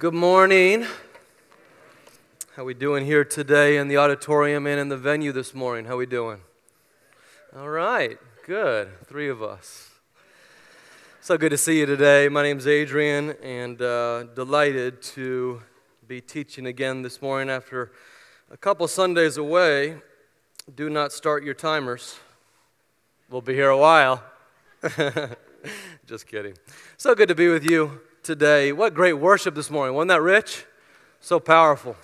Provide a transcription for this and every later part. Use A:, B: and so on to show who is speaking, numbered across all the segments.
A: Good morning. How we doing here today in the auditorium and in the venue this morning? How we doing? All right, good. Three of us. So good to see you today. My name's Adrian, and uh, delighted to be teaching again this morning after a couple Sundays away. Do not start your timers. We'll be here a while. Just kidding. So good to be with you today. What great worship this morning. Wasn't that rich? So powerful.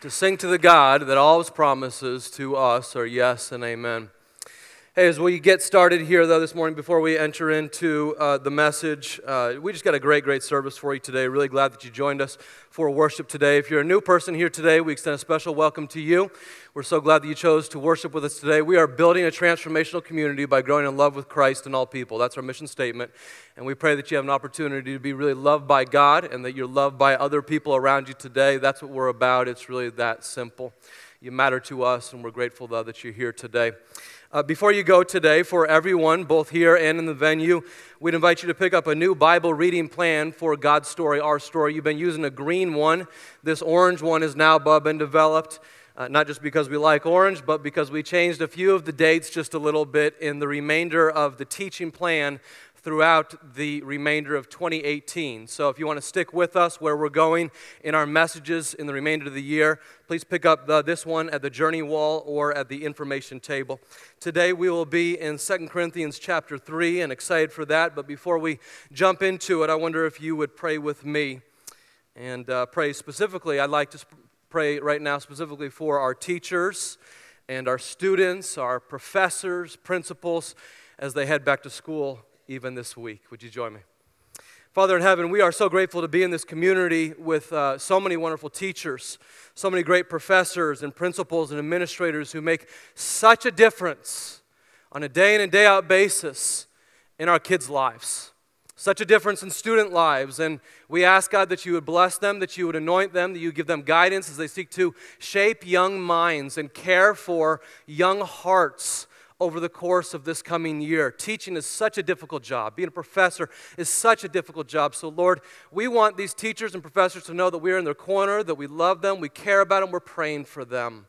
A: To sing to the God that all his promises to us are yes and amen. Hey, as we get started here, though, this morning, before we enter into uh, the message, uh, we just got a great, great service for you today. Really glad that you joined us for worship today. If you're a new person here today, we extend a special welcome to you. We're so glad that you chose to worship with us today. We are building a transformational community by growing in love with Christ and all people. That's our mission statement. And we pray that you have an opportunity to be really loved by God and that you're loved by other people around you today. That's what we're about. It's really that simple. You matter to us, and we're grateful, though, that you're here today. Uh, before you go today, for everyone, both here and in the venue, we'd invite you to pick up a new Bible reading plan for God's story, our story. You've been using a green one. This orange one is now been developed. Uh, not just because we like orange, but because we changed a few of the dates just a little bit in the remainder of the teaching plan throughout the remainder of 2018. So if you want to stick with us where we're going in our messages in the remainder of the year, please pick up the, this one at the journey wall or at the information table. Today we will be in 2 Corinthians chapter 3 and excited for that. But before we jump into it, I wonder if you would pray with me and uh, pray specifically. I'd like to sp- pray right now specifically for our teachers and our students, our professors, principals as they head back to school even this week. Would you join me? Father in heaven, we are so grateful to be in this community with uh, so many wonderful teachers, so many great professors and principals and administrators who make such a difference on a day in and day out basis in our kids' lives. Such a difference in student lives. And we ask, God, that you would bless them, that you would anoint them, that you give them guidance as they seek to shape young minds and care for young hearts over the course of this coming year. Teaching is such a difficult job. Being a professor is such a difficult job. So, Lord, we want these teachers and professors to know that we're in their corner, that we love them, we care about them, we're praying for them.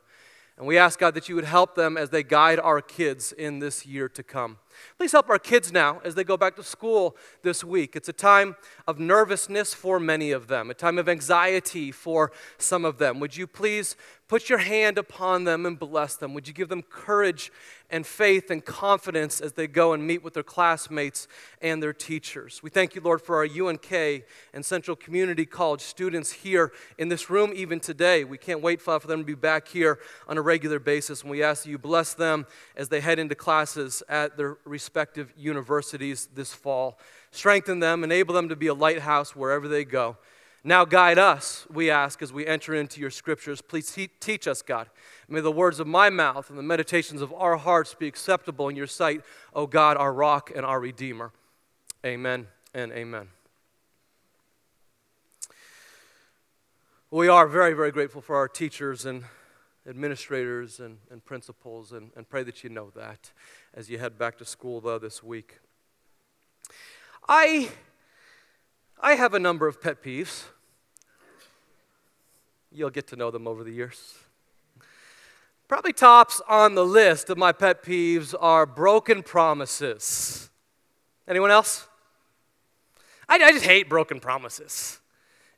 A: And we ask, God, that you would help them as they guide our kids in this year to come. Please help our kids now as they go back to school this week. It's a time of nervousness for many of them, a time of anxiety for some of them. Would you please put your hand upon them and bless them? Would you give them courage and faith and confidence as they go and meet with their classmates and their teachers? We thank you, Lord, for our UNK and Central Community College students here in this room even today. We can't wait for them to be back here on a regular basis, and we ask that you bless them as they head into classes at their respective universities this fall. Strengthen them, enable them to be a lighthouse wherever they go. Now guide us, we ask, as we enter into your scriptures. Please te- teach us, God. May the words of my mouth and the meditations of our hearts be acceptable in your sight, O God, our rock and our redeemer. Amen and amen. We are very, very grateful for our teachers and administrators and, and principals, and, and pray that you know that as you head back to school, though, this week. I, I have a number of pet peeves. You'll get to know them over the years. Probably tops on the list of my pet peeves are broken promises. Anyone else? I, I just hate broken promises.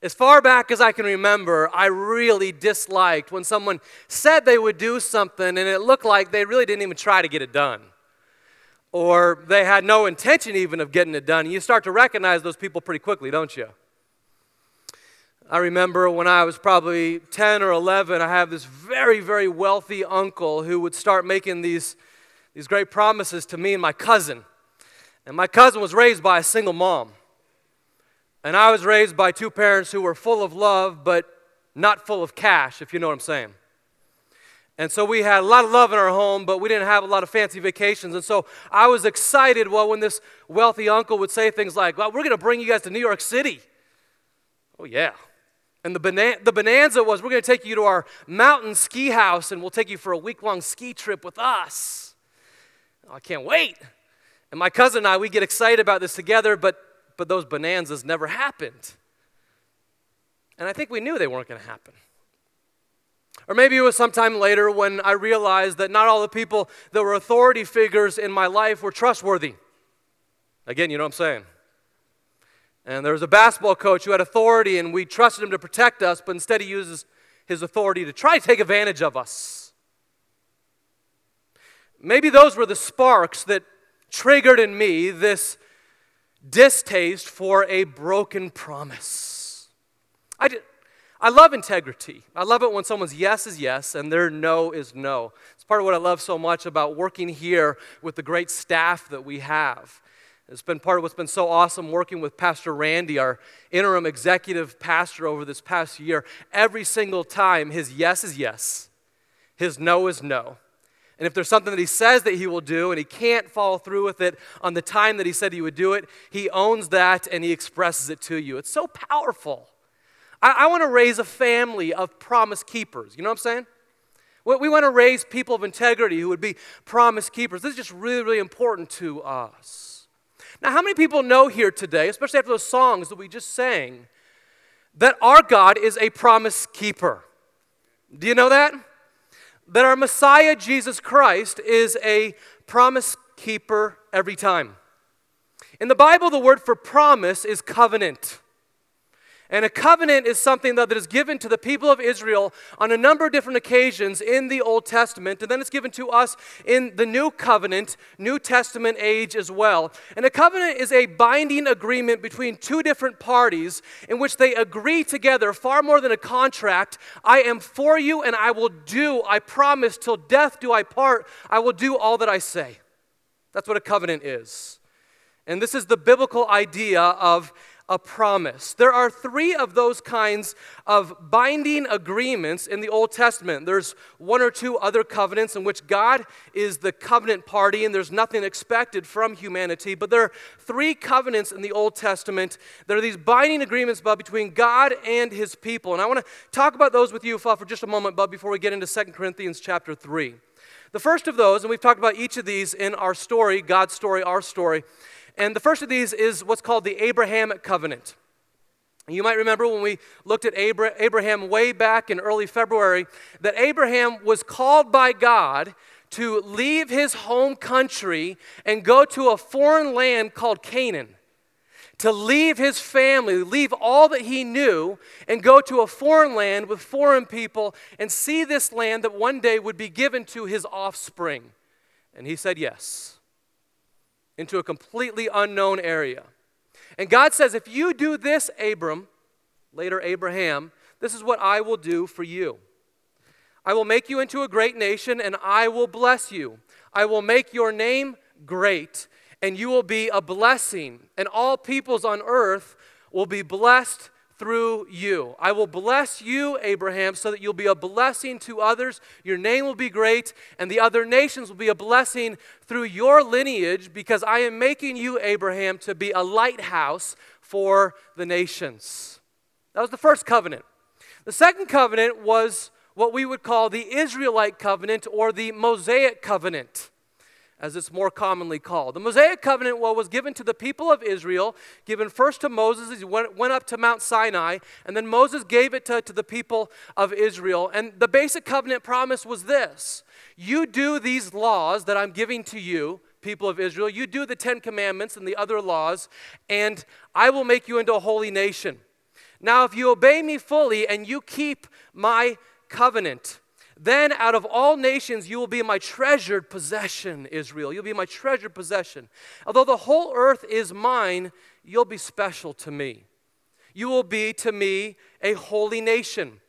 A: As far back as I can remember, I really disliked when someone said they would do something and it looked like they really didn't even try to get it done. Or they had no intention even of getting it done. And you start to recognize those people pretty quickly, don't you? I remember when I was probably 10 or 11, I have this very, very wealthy uncle who would start making these, these great promises to me and my cousin. And my cousin was raised by a single mom. And I was raised by two parents who were full of love, but not full of cash, if you know what I'm saying. And so we had a lot of love in our home, but we didn't have a lot of fancy vacations. And so I was excited well, when this wealthy uncle would say things like, Well, we're going to bring you guys to New York City. Oh, yeah. And the, the bonanza was we're going to take you to our mountain ski house and we'll take you for a week long ski trip with us. Oh, I can't wait. And my cousin and I, we get excited about this together, but but those bonanzas never happened. And I think we knew they weren't going to happen. Or maybe it was sometime later when I realized that not all the people that were authority figures in my life were trustworthy. Again, you know what I'm saying? And there was a basketball coach who had authority, and we trusted him to protect us, but instead he uses his authority to try to take advantage of us. Maybe those were the sparks that triggered in me this distaste for a broken promise. I, did, I love integrity. I love it when someone's yes is yes and their no is no. It's part of what I love so much about working here with the great staff that we have. It's been part of what's been so awesome working with Pastor Randy, our interim executive pastor, over this past year. Every single time, his yes is yes, his no is no. And if there's something that he says that he will do and he can't follow through with it on the time that he said he would do it, he owns that and he expresses it to you. It's so powerful. I, I want to raise a family of promise keepers. You know what I'm saying? We, we want to raise people of integrity who would be promise keepers. This is just really, really important to us. Now, how many people know here today, especially after those songs that we just sang, that our God is a promise keeper? Do you know that? that our Messiah, Jesus Christ, is a promise keeper every time. In the Bible, the word for promise is covenant. And a covenant is something that is given to the people of Israel on a number of different occasions in the Old Testament, and then it's given to us in the New Covenant, New Testament age as well. And a covenant is a binding agreement between two different parties in which they agree together, far more than a contract. I am for you, and I will do, I promise, till death do I part, I will do all that I say. That's what a covenant is. And this is the biblical idea of a promise. There are three of those kinds of binding agreements in the Old Testament. There's one or two other covenants in which God is the covenant party and there's nothing expected from humanity. But there are three covenants in the Old Testament that are these binding agreements but between God and his people. And I want to talk about those with you for just a moment, but before we get into 2 Corinthians chapter 3. The first of those, and we've talked about each of these in our story, God's story, our story, and the first of these is what's called the Abrahamic covenant. You might remember when we looked at Abraham way back in early February that Abraham was called by God to leave his home country and go to a foreign land called Canaan. To leave his family, leave all that he knew, and go to a foreign land with foreign people and see this land that one day would be given to his offspring. And he said yes into a completely unknown area. And God says, If you do this, Abram, later Abraham, this is what I will do for you. I will make you into a great nation, and I will bless you. I will make your name great, and you will be a blessing, and all peoples on earth will be blessed through you. I will bless you, Abraham, so that you'll be a blessing to others. Your name will be great, and the other nations will be a blessing through your lineage, because I am making you, Abraham, to be a lighthouse for the nations. That was the first covenant. The second covenant was what we would call the Israelite covenant or the Mosaic covenant as it's more commonly called. The Mosaic covenant was given to the people of Israel, given first to Moses as he went, went up to Mount Sinai, and then Moses gave it to, to the people of Israel. And the basic covenant promise was this You do these laws that I'm giving to you, people of Israel, you do the Ten Commandments and the other laws, and I will make you into a holy nation. Now, if you obey me fully and you keep my covenant, then out of all nations you will be my treasured possession, Israel. You'll be my treasured possession. Although the whole earth is mine, you'll be special to me. You will be to me a holy nation.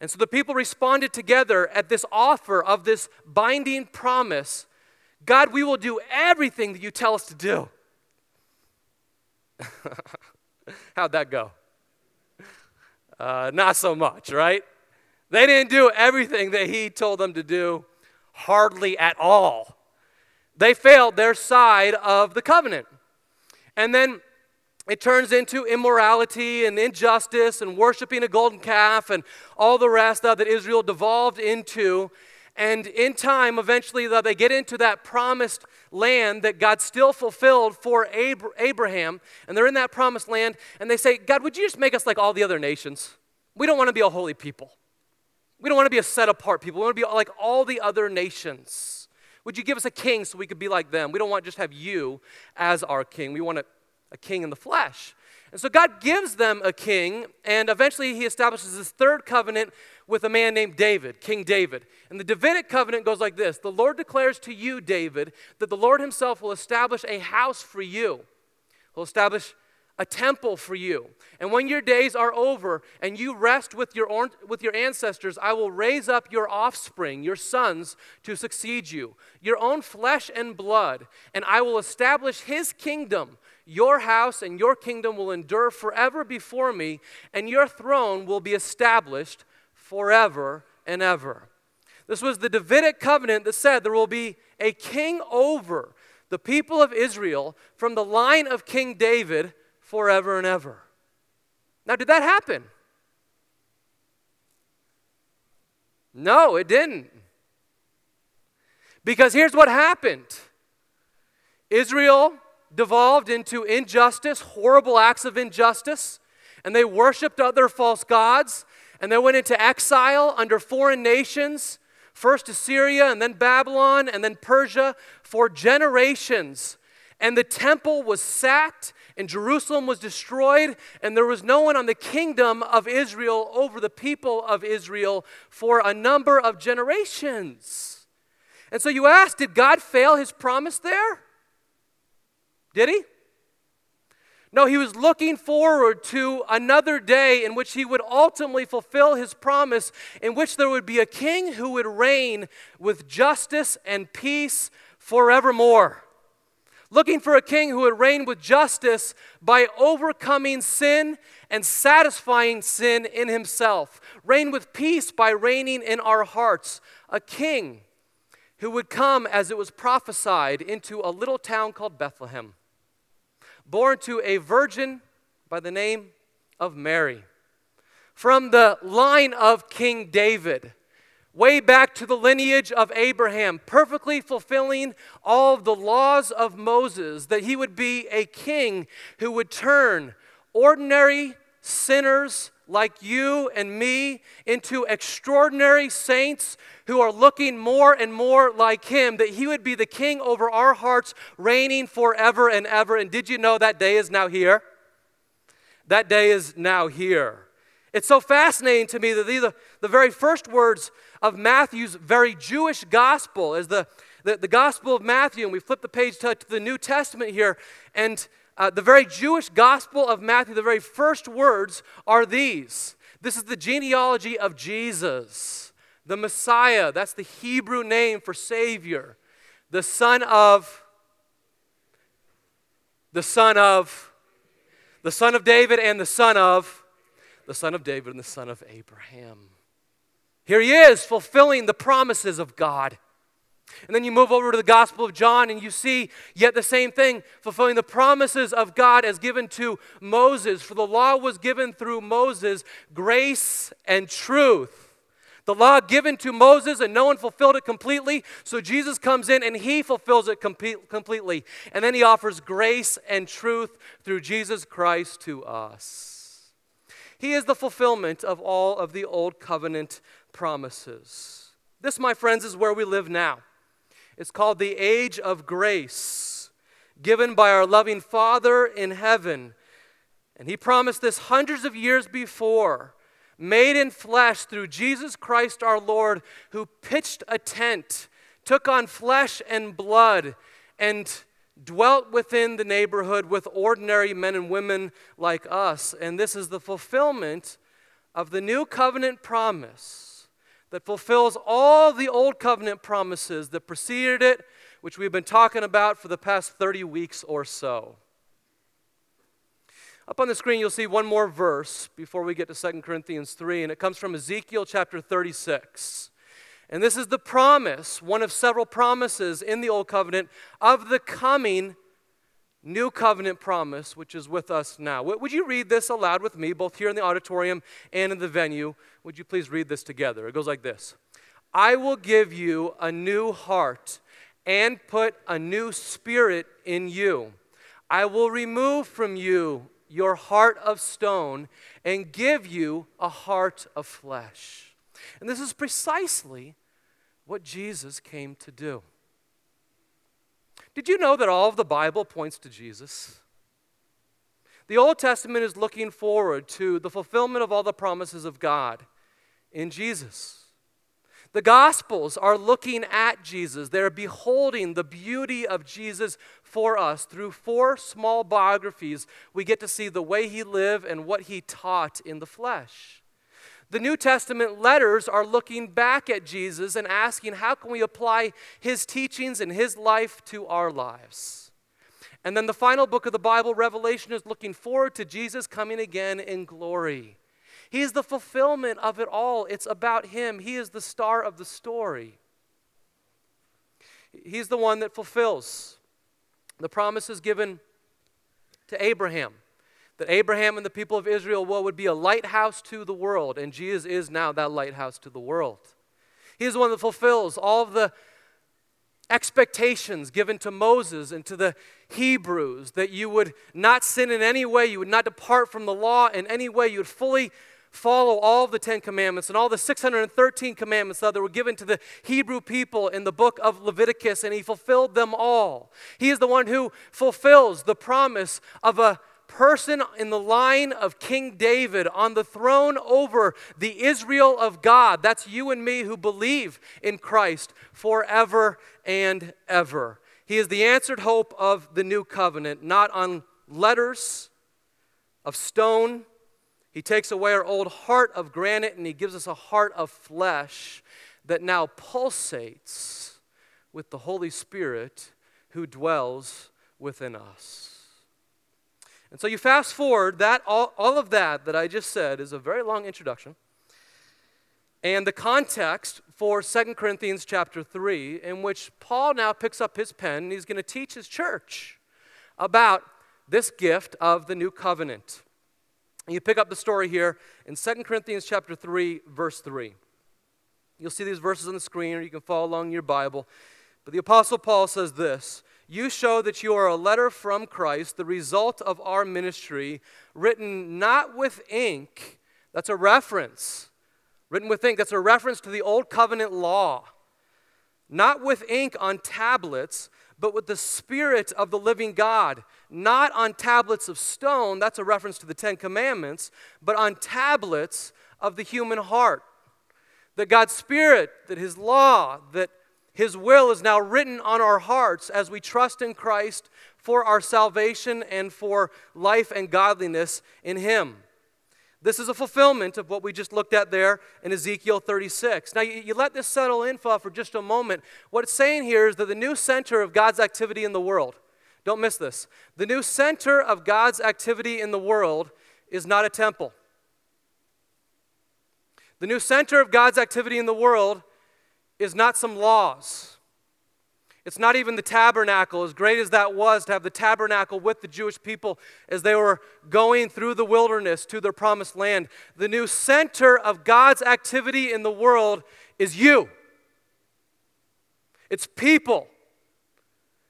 A: And so the people responded together at this offer of this binding promise God, we will do everything that you tell us to do. How'd that go? Uh, not so much, right? They didn't do everything that he told them to do, hardly at all. They failed their side of the covenant. And then it turns into immorality and injustice and worshiping a golden calf and all the rest of that Israel devolved into. And in time, eventually, though, they get into that promised land that God still fulfilled for Abraham. And they're in that promised land. And they say, God, would you just make us like all the other nations? We don't want to be a holy people. We don't want to be a set apart people. We want to be like all the other nations. Would you give us a king so we could be like them? We don't want to just have you as our king. We want a, a king in the flesh. And so God gives them a king, and eventually he establishes his third covenant with a man named David, King David. And the Davidic covenant goes like this The Lord declares to you, David, that the Lord himself will establish a house for you. He'll establish a temple for you. And when your days are over and you rest with your, with your ancestors, I will raise up your offspring, your sons, to succeed you, your own flesh and blood, and I will establish his kingdom. Your house and your kingdom will endure forever before me, and your throne will be established forever and ever. This was the Davidic covenant that said there will be a king over the people of Israel from the line of King David forever and ever. Now, did that happen? No, it didn't. Because here's what happened Israel devolved into injustice, horrible acts of injustice, and they worshiped other false gods, and they went into exile under foreign nations, first Assyria, and then Babylon, and then Persia, for generations. And the temple was sacked, and Jerusalem was destroyed, and there was no one on the kingdom of Israel over the people of Israel for a number of generations. And so you ask, did God fail his promise there? Did he? No, he was looking forward to another day in which he would ultimately fulfill his promise, in which there would be a king who would reign with justice and peace forevermore looking for a king who would reign with justice by overcoming sin and satisfying sin in himself, reign with peace by reigning in our hearts, a king who would come as it was prophesied into a little town called Bethlehem, born to a virgin by the name of Mary. From the line of King David, way back to the lineage of Abraham, perfectly fulfilling all of the laws of Moses, that he would be a king who would turn ordinary sinners like you and me into extraordinary saints who are looking more and more like him, that he would be the king over our hearts, reigning forever and ever. And did you know that day is now here? That day is now here. It's so fascinating to me that these are the very first words of Matthew's very Jewish gospel is the, the, the Gospel of Matthew. And we flip the page to, to the New Testament here. And uh, the very Jewish Gospel of Matthew, the very first words are these This is the genealogy of Jesus, the Messiah. That's the Hebrew name for Savior, the son of, the son of, the son of David and the son of the son of David and the son of Abraham. Here he is, fulfilling the promises of God. And then you move over to the Gospel of John and you see yet the same thing, fulfilling the promises of God as given to Moses. For the law was given through Moses, grace and truth. The law given to Moses and no one fulfilled it completely. So Jesus comes in and he fulfills it completely. And then he offers grace and truth through Jesus Christ to us. He is the fulfillment of all of the old covenant promises. This, my friends, is where we live now. It's called the age of grace, given by our loving Father in heaven. And He promised this hundreds of years before, made in flesh through Jesus Christ our Lord, who pitched a tent, took on flesh and blood, and dwelt within the neighborhood with ordinary men and women like us. And this is the fulfillment of the new covenant promise that fulfills all the old covenant promises that preceded it, which we've been talking about for the past 30 weeks or so. Up on the screen, you'll see one more verse before we get to 2 Corinthians 3, and it comes from Ezekiel chapter 36. And this is the promise, one of several promises in the Old Covenant of the coming new covenant promise, which is with us now. Would you read this aloud with me, both here in the auditorium and in the venue? Would you please read this together? It goes like this I will give you a new heart and put a new spirit in you. I will remove from you your heart of stone and give you a heart of flesh. And this is precisely what Jesus came to do. Did you know that all of the Bible points to Jesus? The Old Testament is looking forward to the fulfillment of all the promises of God in Jesus. The Gospels are looking at Jesus. They're beholding the beauty of Jesus for us. Through four small biographies, we get to see the way he lived and what he taught in the flesh. The New Testament letters are looking back at Jesus and asking, how can we apply his teachings and his life to our lives? And then the final book of the Bible, Revelation, is looking forward to Jesus coming again in glory. He is the fulfillment of it all. It's about Him. He is the star of the story. He's the one that fulfills the promises given to Abraham that Abraham and the people of Israel would be a lighthouse to the world, and Jesus is now that lighthouse to the world. He is the one that fulfills all of the expectations given to Moses and to the Hebrews that you would not sin in any way, you would not depart from the law in any way, you would fully follow all of the Ten Commandments and all the 613 commandments that were given to the Hebrew people in the book of Leviticus, and he fulfilled them all. He is the one who fulfills the promise of a person in the line of King David on the throne over the Israel of God. That's you and me who believe in Christ forever and ever. He is the answered hope of the new covenant, not on letters of stone. He takes away our old heart of granite and he gives us a heart of flesh that now pulsates with the Holy Spirit who dwells within us. And so you fast forward, that all, all of that that I just said is a very long introduction. And the context for Second Corinthians chapter 3, in which Paul now picks up his pen and he's going to teach his church about this gift of the new covenant. And you pick up the story here in Second Corinthians chapter 3, verse 3. You'll see these verses on the screen, or you can follow along in your Bible. But the Apostle Paul says this You show that you are a letter from Christ, the result of our ministry, written not with ink, that's a reference written with ink. That's a reference to the Old Covenant law. Not with ink on tablets, but with the Spirit of the living God. Not on tablets of stone, that's a reference to the Ten Commandments, but on tablets of the human heart. That God's Spirit, that His law, that His will is now written on our hearts as we trust in Christ for our salvation and for life and godliness in Him. This is a fulfillment of what we just looked at there in Ezekiel 36. Now, you, you, let this settle in for, just a moment. What it's saying here is that the new center of God's activity in the world, don't miss this, the new center of God's activity in the world is not a temple. The new center of God's activity in the world is not some laws. It's not even the tabernacle, as great as that was to have the tabernacle with the Jewish people as they were going through the wilderness to their promised land. The new center of God's activity in the world is you. It's people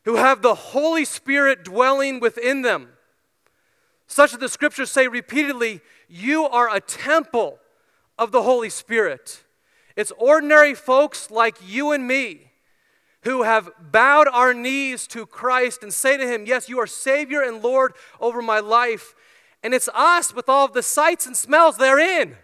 A: who have the Holy Spirit dwelling within them. Such that the scriptures say repeatedly, you are a temple of the Holy Spirit. It's ordinary folks like you and me who have bowed our knees to Christ and say to Him, Yes, you are Savior and Lord over my life. And it's us with all of the sights and smells therein.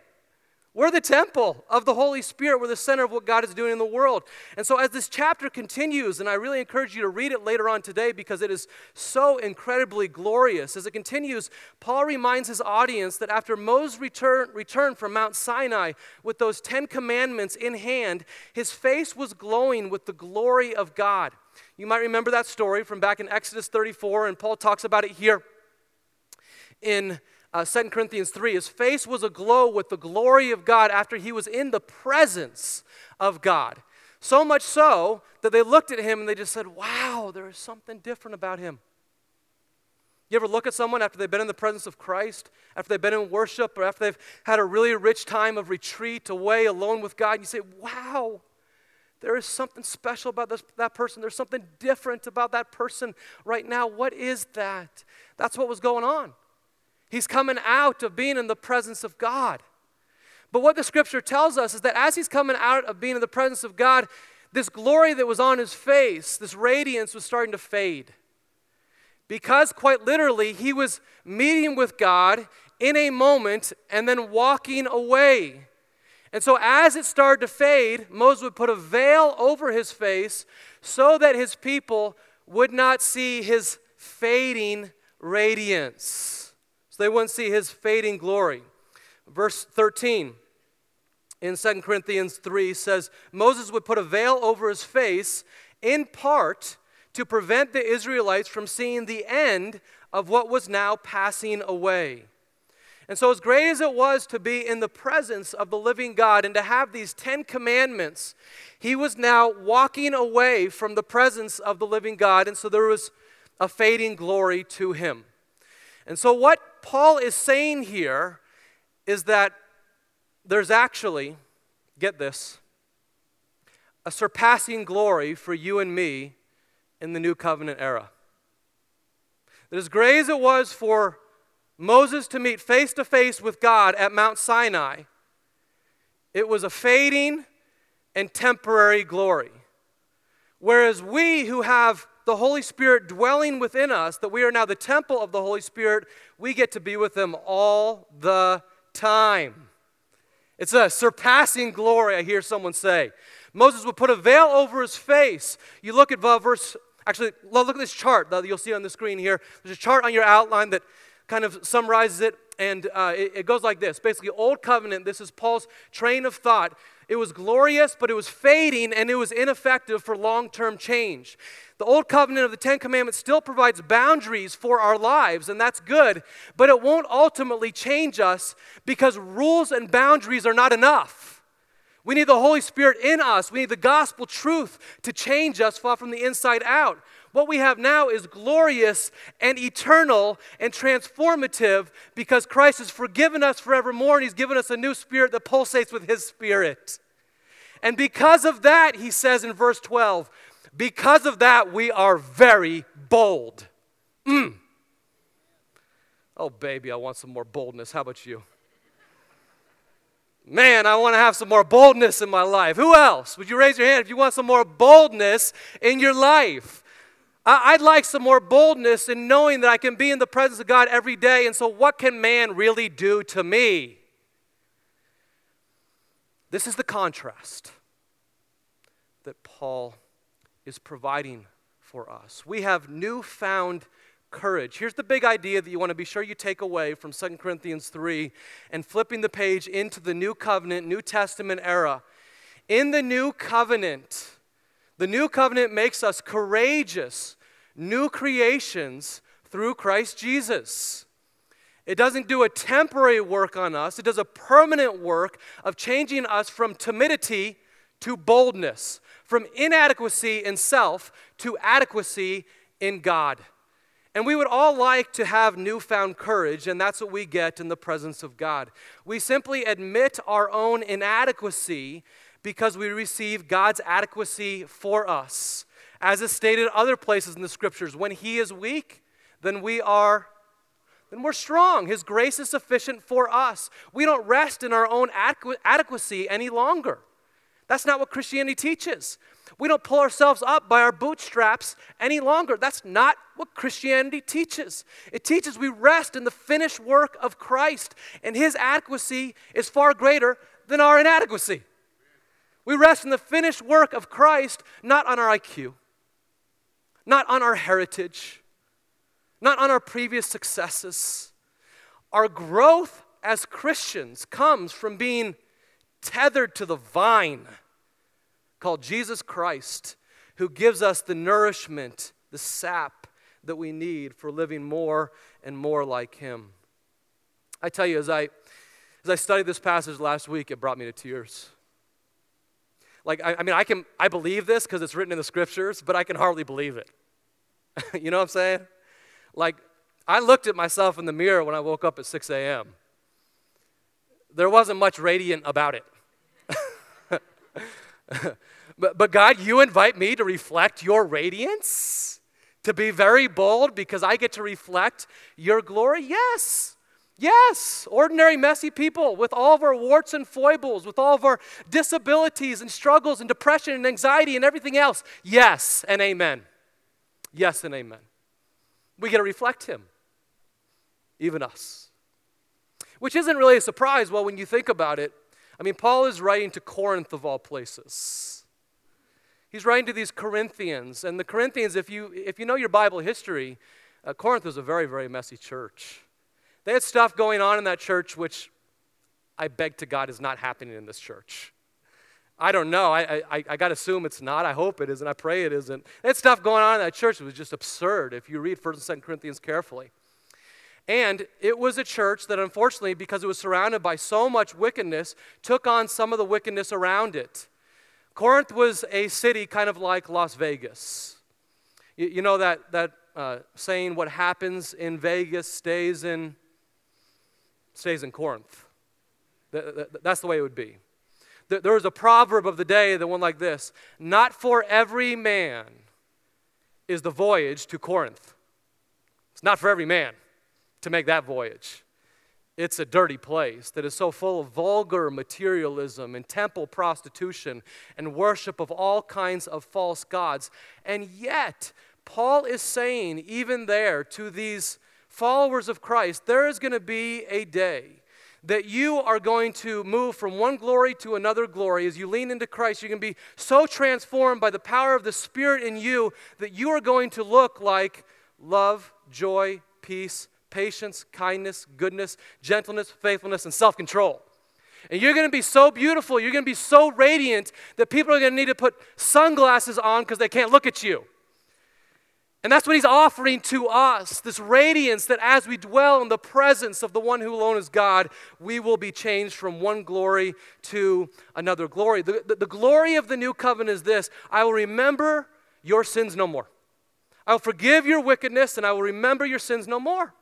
A: We're the temple of the Holy Spirit. We're the center of what God is doing in the world. And so, as this chapter continues, and I really encourage you to read it later on today because it is so incredibly glorious. As it continues, Paul reminds his audience that after Moses returned return from Mount Sinai with those Ten Commandments in hand, his face was glowing with the glory of God. You might remember that story from back in Exodus 34, and Paul talks about it here in uh, 2 Corinthians 3, his face was aglow with the glory of God after he was in the presence of God. So much so that they looked at him and they just said, Wow, there is something different about him. You ever look at someone after they've been in the presence of Christ, after they've been in worship, or after they've had a really rich time of retreat away alone with God, and you say, Wow, there is something special about this, that person. There's something different about that person right now. What is that? That's what was going on. He's coming out of being in the presence of God. But what the scripture tells us is that as he's coming out of being in the presence of God, this glory that was on his face, this radiance was starting to fade. Because quite literally, he was meeting with God in a moment and then walking away. And so, as it started to fade, Moses would put a veil over his face so that his people would not see his fading radiance. So they wouldn't see his fading glory. Verse 13 in 2 Corinthians 3 says Moses would put a veil over his face in part to prevent the Israelites from seeing the end of what was now passing away. And so, as great as it was to be in the presence of the living God and to have these Ten Commandments, he was now walking away from the presence of the living God. And so, there was a fading glory to him. And so, what Paul is saying here is that there's actually, get this, a surpassing glory for you and me in the new covenant era. That as great as it was for Moses to meet face to face with God at Mount Sinai, it was a fading and temporary glory. Whereas we who have the Holy Spirit dwelling within us, that we are now the temple of the Holy Spirit, we get to be with Him all the time. It's a surpassing glory, I hear someone say. Moses would put a veil over his face. You look at verse, actually, look at this chart that you'll see on the screen here. There's a chart on your outline that kind of summarizes it, and uh, it, it goes like this basically, Old Covenant, this is Paul's train of thought. It was glorious, but it was fading and it was ineffective for long term change. The Old Covenant of the Ten Commandments still provides boundaries for our lives, and that's good, but it won't ultimately change us because rules and boundaries are not enough. We need the Holy Spirit in us. We need the gospel truth to change us from the inside out. What we have now is glorious and eternal and transformative because Christ has forgiven us forevermore and He's given us a new spirit that pulsates with His spirit. And because of that, He says in verse 12, because of that, we are very bold. Mm. Oh, baby, I want some more boldness. How about you? Man, I want to have some more boldness in my life. Who else? Would you raise your hand if you want some more boldness in your life? I'd like some more boldness in knowing that I can be in the presence of God every day. And so, what can man really do to me? This is the contrast that Paul is providing for us. We have newfound courage. Here's the big idea that you want to be sure you take away from 2 Corinthians 3 and flipping the page into the New Covenant, New Testament era. In the New Covenant, the New Covenant makes us courageous, new creations through Christ Jesus. It doesn't do a temporary work on us, it does a permanent work of changing us from timidity to boldness, from inadequacy in self to adequacy in God. And we would all like to have newfound courage, and that's what we get in the presence of God. We simply admit our own inadequacy because we receive God's adequacy for us. As is stated other places in the scriptures, when He is weak, then we are then we're strong. His grace is sufficient for us. We don't rest in our own adequacy any longer. That's not what Christianity teaches. We don't pull ourselves up by our bootstraps any longer. That's not what Christianity teaches. It teaches we rest in the finished work of Christ, and His adequacy is far greater than our inadequacy. We rest in the finished work of Christ, not on our IQ, not on our heritage, not on our previous successes. Our growth as Christians comes from being tethered to the vine called Jesus Christ, who gives us the nourishment, the sap that we need for living more and more like Him. I tell you, as I, as I studied this passage last week, it brought me to tears. Like, I, I mean, I can, I believe this because it's written in the scriptures, but I can hardly believe it. you know what I'm saying? Like, I looked at myself in the mirror when I woke up at 6 a.m. There wasn't much radiant about it. But, but God, you invite me to reflect your radiance, to be very bold because I get to reflect your glory? Yes. Yes, ordinary, messy people with all of our warts and foibles, with all of our disabilities and struggles and depression and anxiety and everything else. Yes, and amen. Yes, and amen. We get to reflect Him, even us. Which isn't really a surprise, well, when you think about it. I mean, Paul is writing to Corinth, of all places. He's writing to these Corinthians. And the Corinthians, if you, if you know your Bible history, uh, Corinth was a very, very messy church. They had stuff going on in that church which I beg to God is not happening in this church. I don't know. I, I, I got to assume it's not. I hope it isn't. I pray it isn't. That stuff going on in that church was just absurd if you read 1st and 2nd Corinthians carefully. And it was a church that, unfortunately, because it was surrounded by so much wickedness, took on some of the wickedness around it. Corinth was a city kind of like Las Vegas. You, you know that, that uh, saying, what happens in Vegas stays in stays in Corinth. That's the way it would be. There was a proverb of the day that went like this Not for every man is the voyage to Corinth. It's not for every man to make that voyage. It's a dirty place that is so full of vulgar materialism and temple prostitution and worship of all kinds of false gods. And yet, Paul is saying, even there, to these followers of Christ, there is going to be a day that you are going to move from one glory to another glory. As you lean into Christ, you're going to be so transformed by the power of the Spirit in you that you are going to look like love, joy, peace, patience, kindness, goodness, gentleness, faithfulness, and self control. And you're going to be so beautiful, you're going to be so radiant that people are going to need to put sunglasses on because they can't look at you. And that's what he's offering to us this radiance that as we dwell in the presence of the one who alone is God, we will be changed from one glory to another glory. The, the, the, glory of the new covenant is this I will remember your sins no more. I will forgive your wickedness and I will remember your sins no more.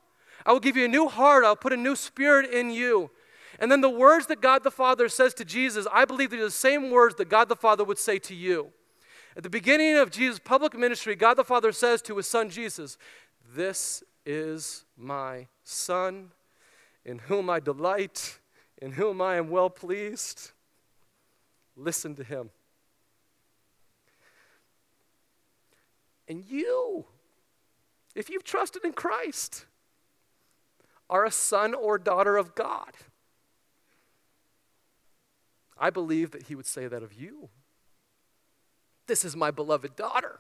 A: I will give you a new heart, I'll put a new spirit in you. And then the words that God the Father says to Jesus, I believe they're the same words that God the Father would say to you. At the beginning of Jesus' public ministry, God the Father says to his son Jesus, This is my son in whom I delight, in whom I am well pleased. Listen to him. And you, if you've trusted in Christ, are a son or daughter of God. I believe that he would say that of you. This is my beloved daughter,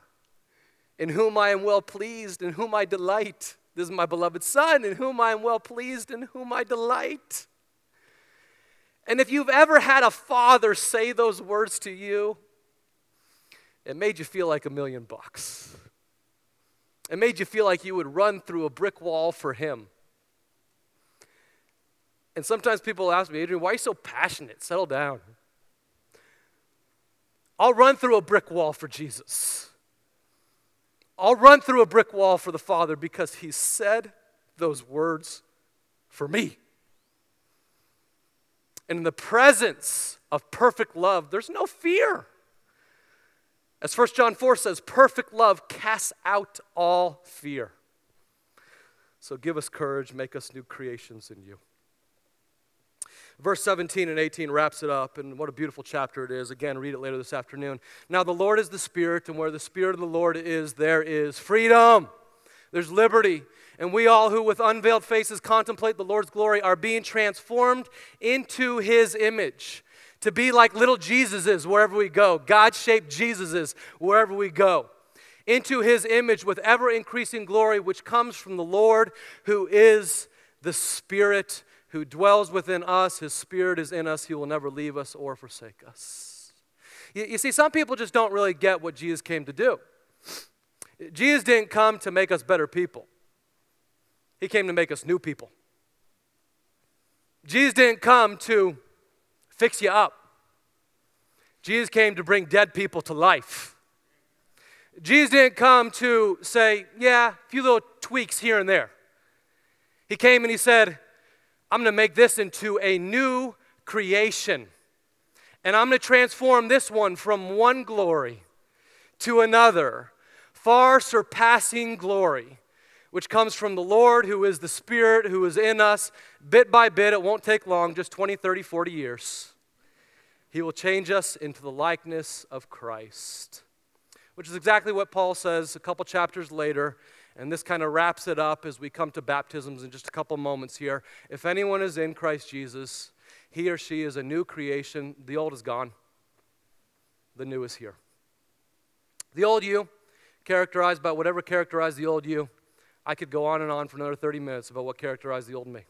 A: in whom I am well pleased, in whom I delight. This is my beloved son, in whom I am well pleased, in whom I delight. And if you've ever had a father say those words to you, it made you feel like a million bucks. It made you feel like you would run through a brick wall for him. And sometimes people ask me, Adrian, why are you so passionate? Settle down. I'll run through a brick wall for Jesus. I'll run through a brick wall for the Father because He said those words for me. And in the presence of perfect love, there's no fear. As 1 John 4 says, perfect love casts out all fear. So give us courage, make us new creations in you. Verse 17 and 18 wraps it up, and what a beautiful chapter it is. Again, read it later this afternoon. Now, the Lord is the Spirit, and where the Spirit of the Lord is, there is freedom. There's liberty. And we all who with unveiled faces contemplate the Lord's glory are being transformed into His image to be like little Jesuses wherever we go, God shaped Jesuses wherever we go. Into His image with ever increasing glory, which comes from the Lord who is the Spirit who dwells within us. His Spirit is in us. He will never leave us or forsake us. You, you, see, some people just don't really get what Jesus came to do. Jesus didn't come to make us better people, He came to make us new people. Jesus didn't come to fix you up, Jesus came to bring dead people to life. Jesus didn't come to say, yeah, a few little tweaks here and there. He came and he said, I'm going to make this into a new creation. And I'm going to transform this one from one glory to another, far surpassing glory, which comes from the Lord, who is the Spirit, who is in us. Bit by bit, it won't take long, just 20, 30, 40 years. He will change us into the likeness of Christ, which is exactly what Paul says a couple chapters later. And this kind of wraps it up as we come to baptisms in just a couple moments here. If anyone is in Christ Jesus, he or she is a new creation. The old is gone, the new is here. The old you, characterized by whatever characterized the old you, I could go on and on for another 30 minutes about what characterized the old me.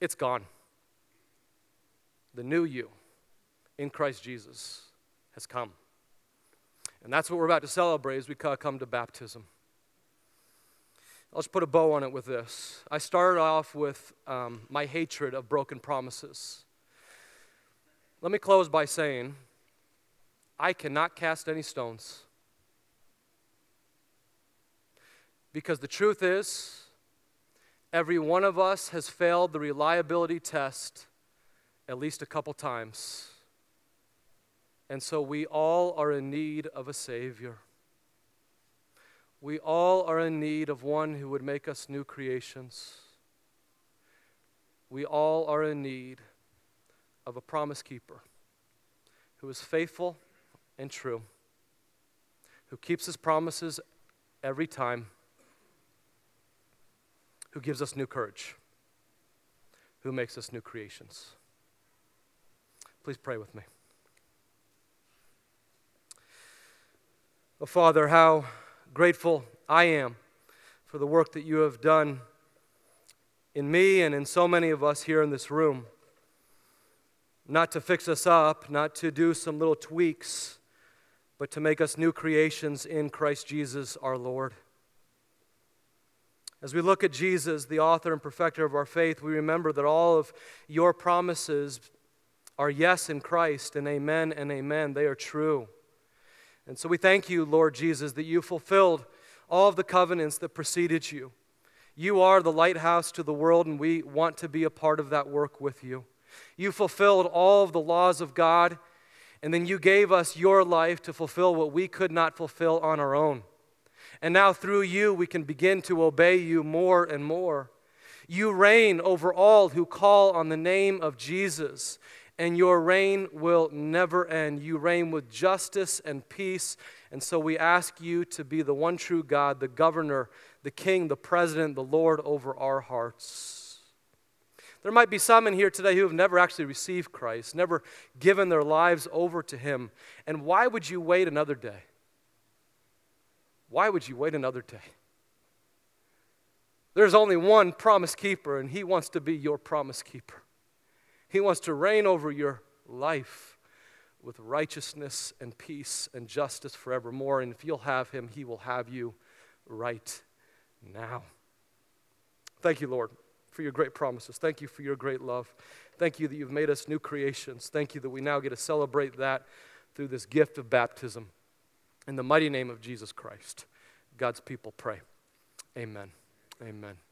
A: It's gone. The new you in Christ Jesus has come. And that's what we're about to celebrate as we come to baptism. Let's put a bow on it with this. I started off with um, my hatred of broken promises. Let me close by saying I cannot cast any stones. Because the truth is, every one of us has failed the reliability test at least a couple times. And so we all are in need of a Savior. We all are in need of one who would make us new creations. We all are in need of a promise keeper who is faithful and true, who keeps his promises every time, who gives us new courage, who makes us new creations. Please pray with me. Oh, Father, how grateful I am for the work that you have done in me and in so many of us here in this room. Not to fix us up, not to do some little tweaks, but to make us new creations in Christ Jesus our Lord. As we look at Jesus, the author and perfecter of our faith, we remember that all of your promises are yes in Christ and amen and amen. They are true. And so we thank you, Lord Jesus, that you fulfilled all of the covenants that preceded you. You are the lighthouse to the world, and we want to be a part of that work with you. You fulfilled all of the laws of God and then you gave us your life to fulfill what we could not fulfill on our own. And now through you, we can begin to obey you more and more. You reign over all who call on the name of Jesus, and your reign will never end. You reign with justice and peace. And so we ask you to be the one true God, the governor, the king, the president, the Lord over our hearts. There might be some in here today who have never actually received Christ, never given their lives over to Him. And why would you wait another day? Why would you wait another day? There's only one promise keeper, and He wants to be your promise keeper. He wants to reign over your life with righteousness and peace and justice forevermore. And if you'll have Him, He will have you right now. Thank you, Lord for your great promises. Thank you for your great love. Thank you that you've made us new creations. Thank you that we now get to celebrate that through this gift of baptism. In the mighty name of Jesus Christ, God's people pray. Amen. Amen.